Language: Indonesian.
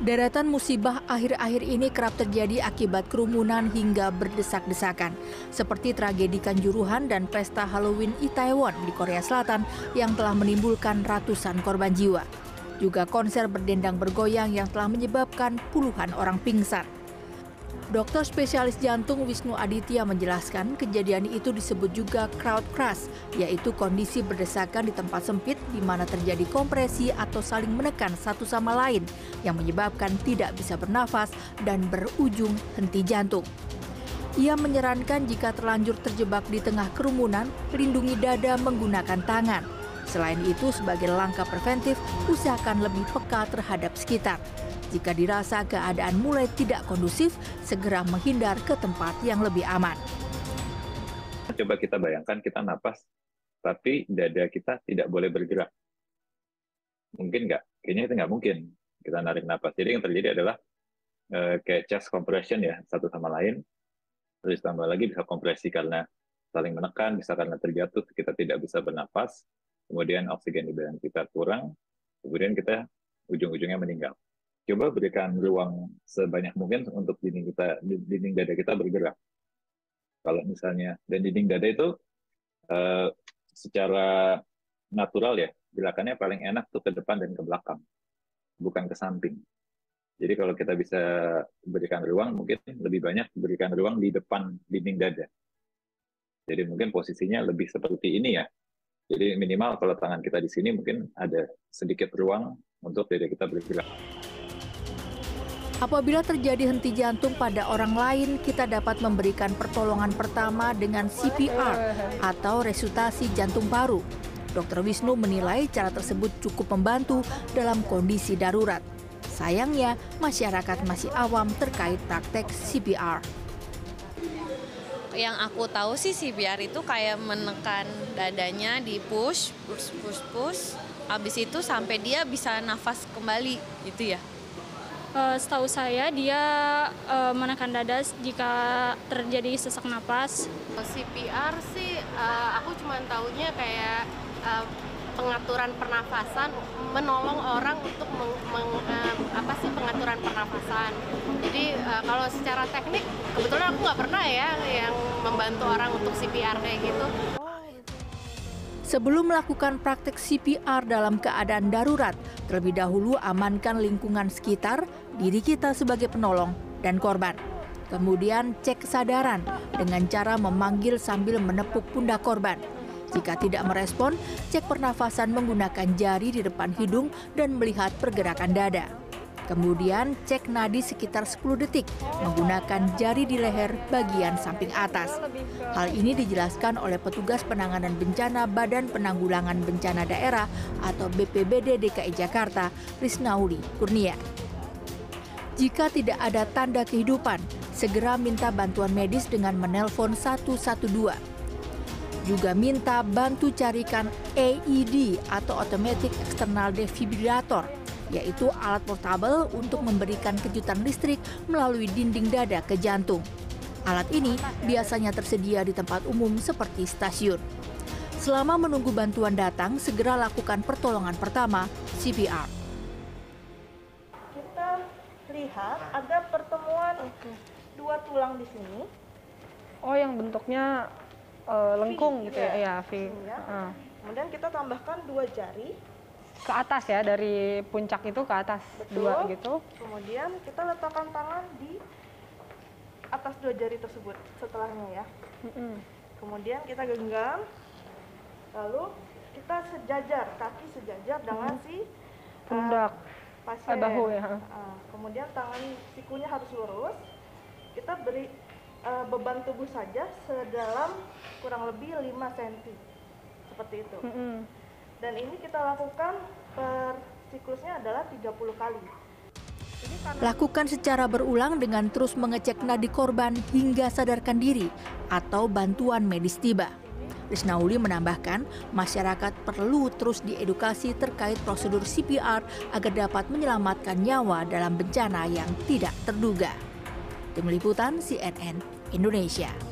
Deretan musibah akhir-akhir ini kerap terjadi akibat kerumunan hingga berdesak-desakan, seperti tragedi Kanjuruhan dan pesta Halloween Itaewon di Korea Selatan yang telah menimbulkan ratusan korban jiwa. Juga konser berdendang bergoyang yang telah menyebabkan puluhan orang pingsan. Dokter spesialis jantung Wisnu Aditya menjelaskan kejadian itu disebut juga crowd crush, yaitu kondisi berdesakan di tempat sempit di mana terjadi kompresi atau saling menekan satu sama lain yang menyebabkan tidak bisa bernafas dan berujung henti jantung. Ia menyarankan jika terlanjur terjebak di tengah kerumunan, lindungi dada menggunakan tangan. Selain itu, sebagai langkah preventif, usahakan lebih peka terhadap sekitar. Jika dirasa keadaan mulai tidak kondusif, segera menghindar ke tempat yang lebih aman. Coba kita bayangkan kita napas, tapi dada kita tidak boleh bergerak. Mungkin nggak? Kayaknya itu nggak mungkin kita narik napas. Jadi yang terjadi adalah eh, kayak chest compression ya, satu sama lain. Terus tambah lagi bisa kompresi karena saling menekan, bisa karena terjatuh, kita tidak bisa bernapas. Kemudian oksigen di badan kita kurang, kemudian kita ujung-ujungnya meninggal coba berikan ruang sebanyak mungkin untuk dinding kita dinding dada kita bergerak. Kalau misalnya dan dinding dada itu uh, secara natural ya gerakannya paling enak tuh ke depan dan ke belakang, bukan ke samping. Jadi kalau kita bisa berikan ruang, mungkin lebih banyak berikan ruang di depan dinding dada. Jadi mungkin posisinya lebih seperti ini ya. Jadi minimal kalau tangan kita di sini mungkin ada sedikit ruang untuk dada kita bergerak. Apabila terjadi henti jantung pada orang lain, kita dapat memberikan pertolongan pertama dengan CPR atau resusitasi jantung paru. Dr. Wisnu menilai cara tersebut cukup membantu dalam kondisi darurat. Sayangnya, masyarakat masih awam terkait praktek CPR. Yang aku tahu sih CPR itu kayak menekan dadanya di push, push, push, push. Habis itu sampai dia bisa nafas kembali gitu ya uh, setahu saya dia uh, menekan dada jika terjadi sesak napas. CPR sih uh, aku cuma tahunya kayak uh, pengaturan pernafasan menolong orang untuk meng, meng, uh, apa sih pengaturan pernafasan. Jadi uh, kalau secara teknik kebetulan aku nggak pernah ya yang membantu orang untuk CPR kayak gitu. Sebelum melakukan praktek CPR dalam keadaan darurat, terlebih dahulu amankan lingkungan sekitar, diri kita sebagai penolong, dan korban. Kemudian cek kesadaran dengan cara memanggil sambil menepuk pundak korban. Jika tidak merespon, cek pernafasan menggunakan jari di depan hidung dan melihat pergerakan dada. Kemudian cek nadi sekitar 10 detik menggunakan jari di leher bagian samping atas. Hal ini dijelaskan oleh petugas penanganan bencana Badan Penanggulangan Bencana Daerah atau BPBD DKI Jakarta, Risnauli Kurnia. Jika tidak ada tanda kehidupan, segera minta bantuan medis dengan menelpon 112 juga minta bantu carikan AED atau Automatic External Defibrillator yaitu alat portabel untuk memberikan kejutan listrik melalui dinding dada ke jantung. Alat ini biasanya tersedia di tempat umum seperti stasiun. Selama menunggu bantuan datang, segera lakukan pertolongan pertama, CPR. Kita lihat ada pertemuan dua tulang di sini. Oh, yang bentuknya uh, lengkung v, gitu ya, ya, V. Ya. Uh. Kemudian kita tambahkan dua jari ke atas ya dari puncak itu ke atas Betul. dua gitu. Kemudian kita letakkan tangan di atas dua jari tersebut setelahnya ya. Mm -hmm. Kemudian kita genggam, lalu kita sejajar kaki sejajar dengan mm -hmm. si uh, pundak pasien. bahu ya. Uh, kemudian tangan sikunya harus lurus. Kita beri uh, beban tubuh saja sedalam kurang lebih 5 cm seperti itu. Mm -hmm dan ini kita lakukan per siklusnya adalah 30 kali. Lakukan secara berulang dengan terus mengecek nadi korban hingga sadarkan diri atau bantuan medis tiba. Risnauli menambahkan, masyarakat perlu terus diedukasi terkait prosedur CPR agar dapat menyelamatkan nyawa dalam bencana yang tidak terduga. Tim Liputan CNN Indonesia.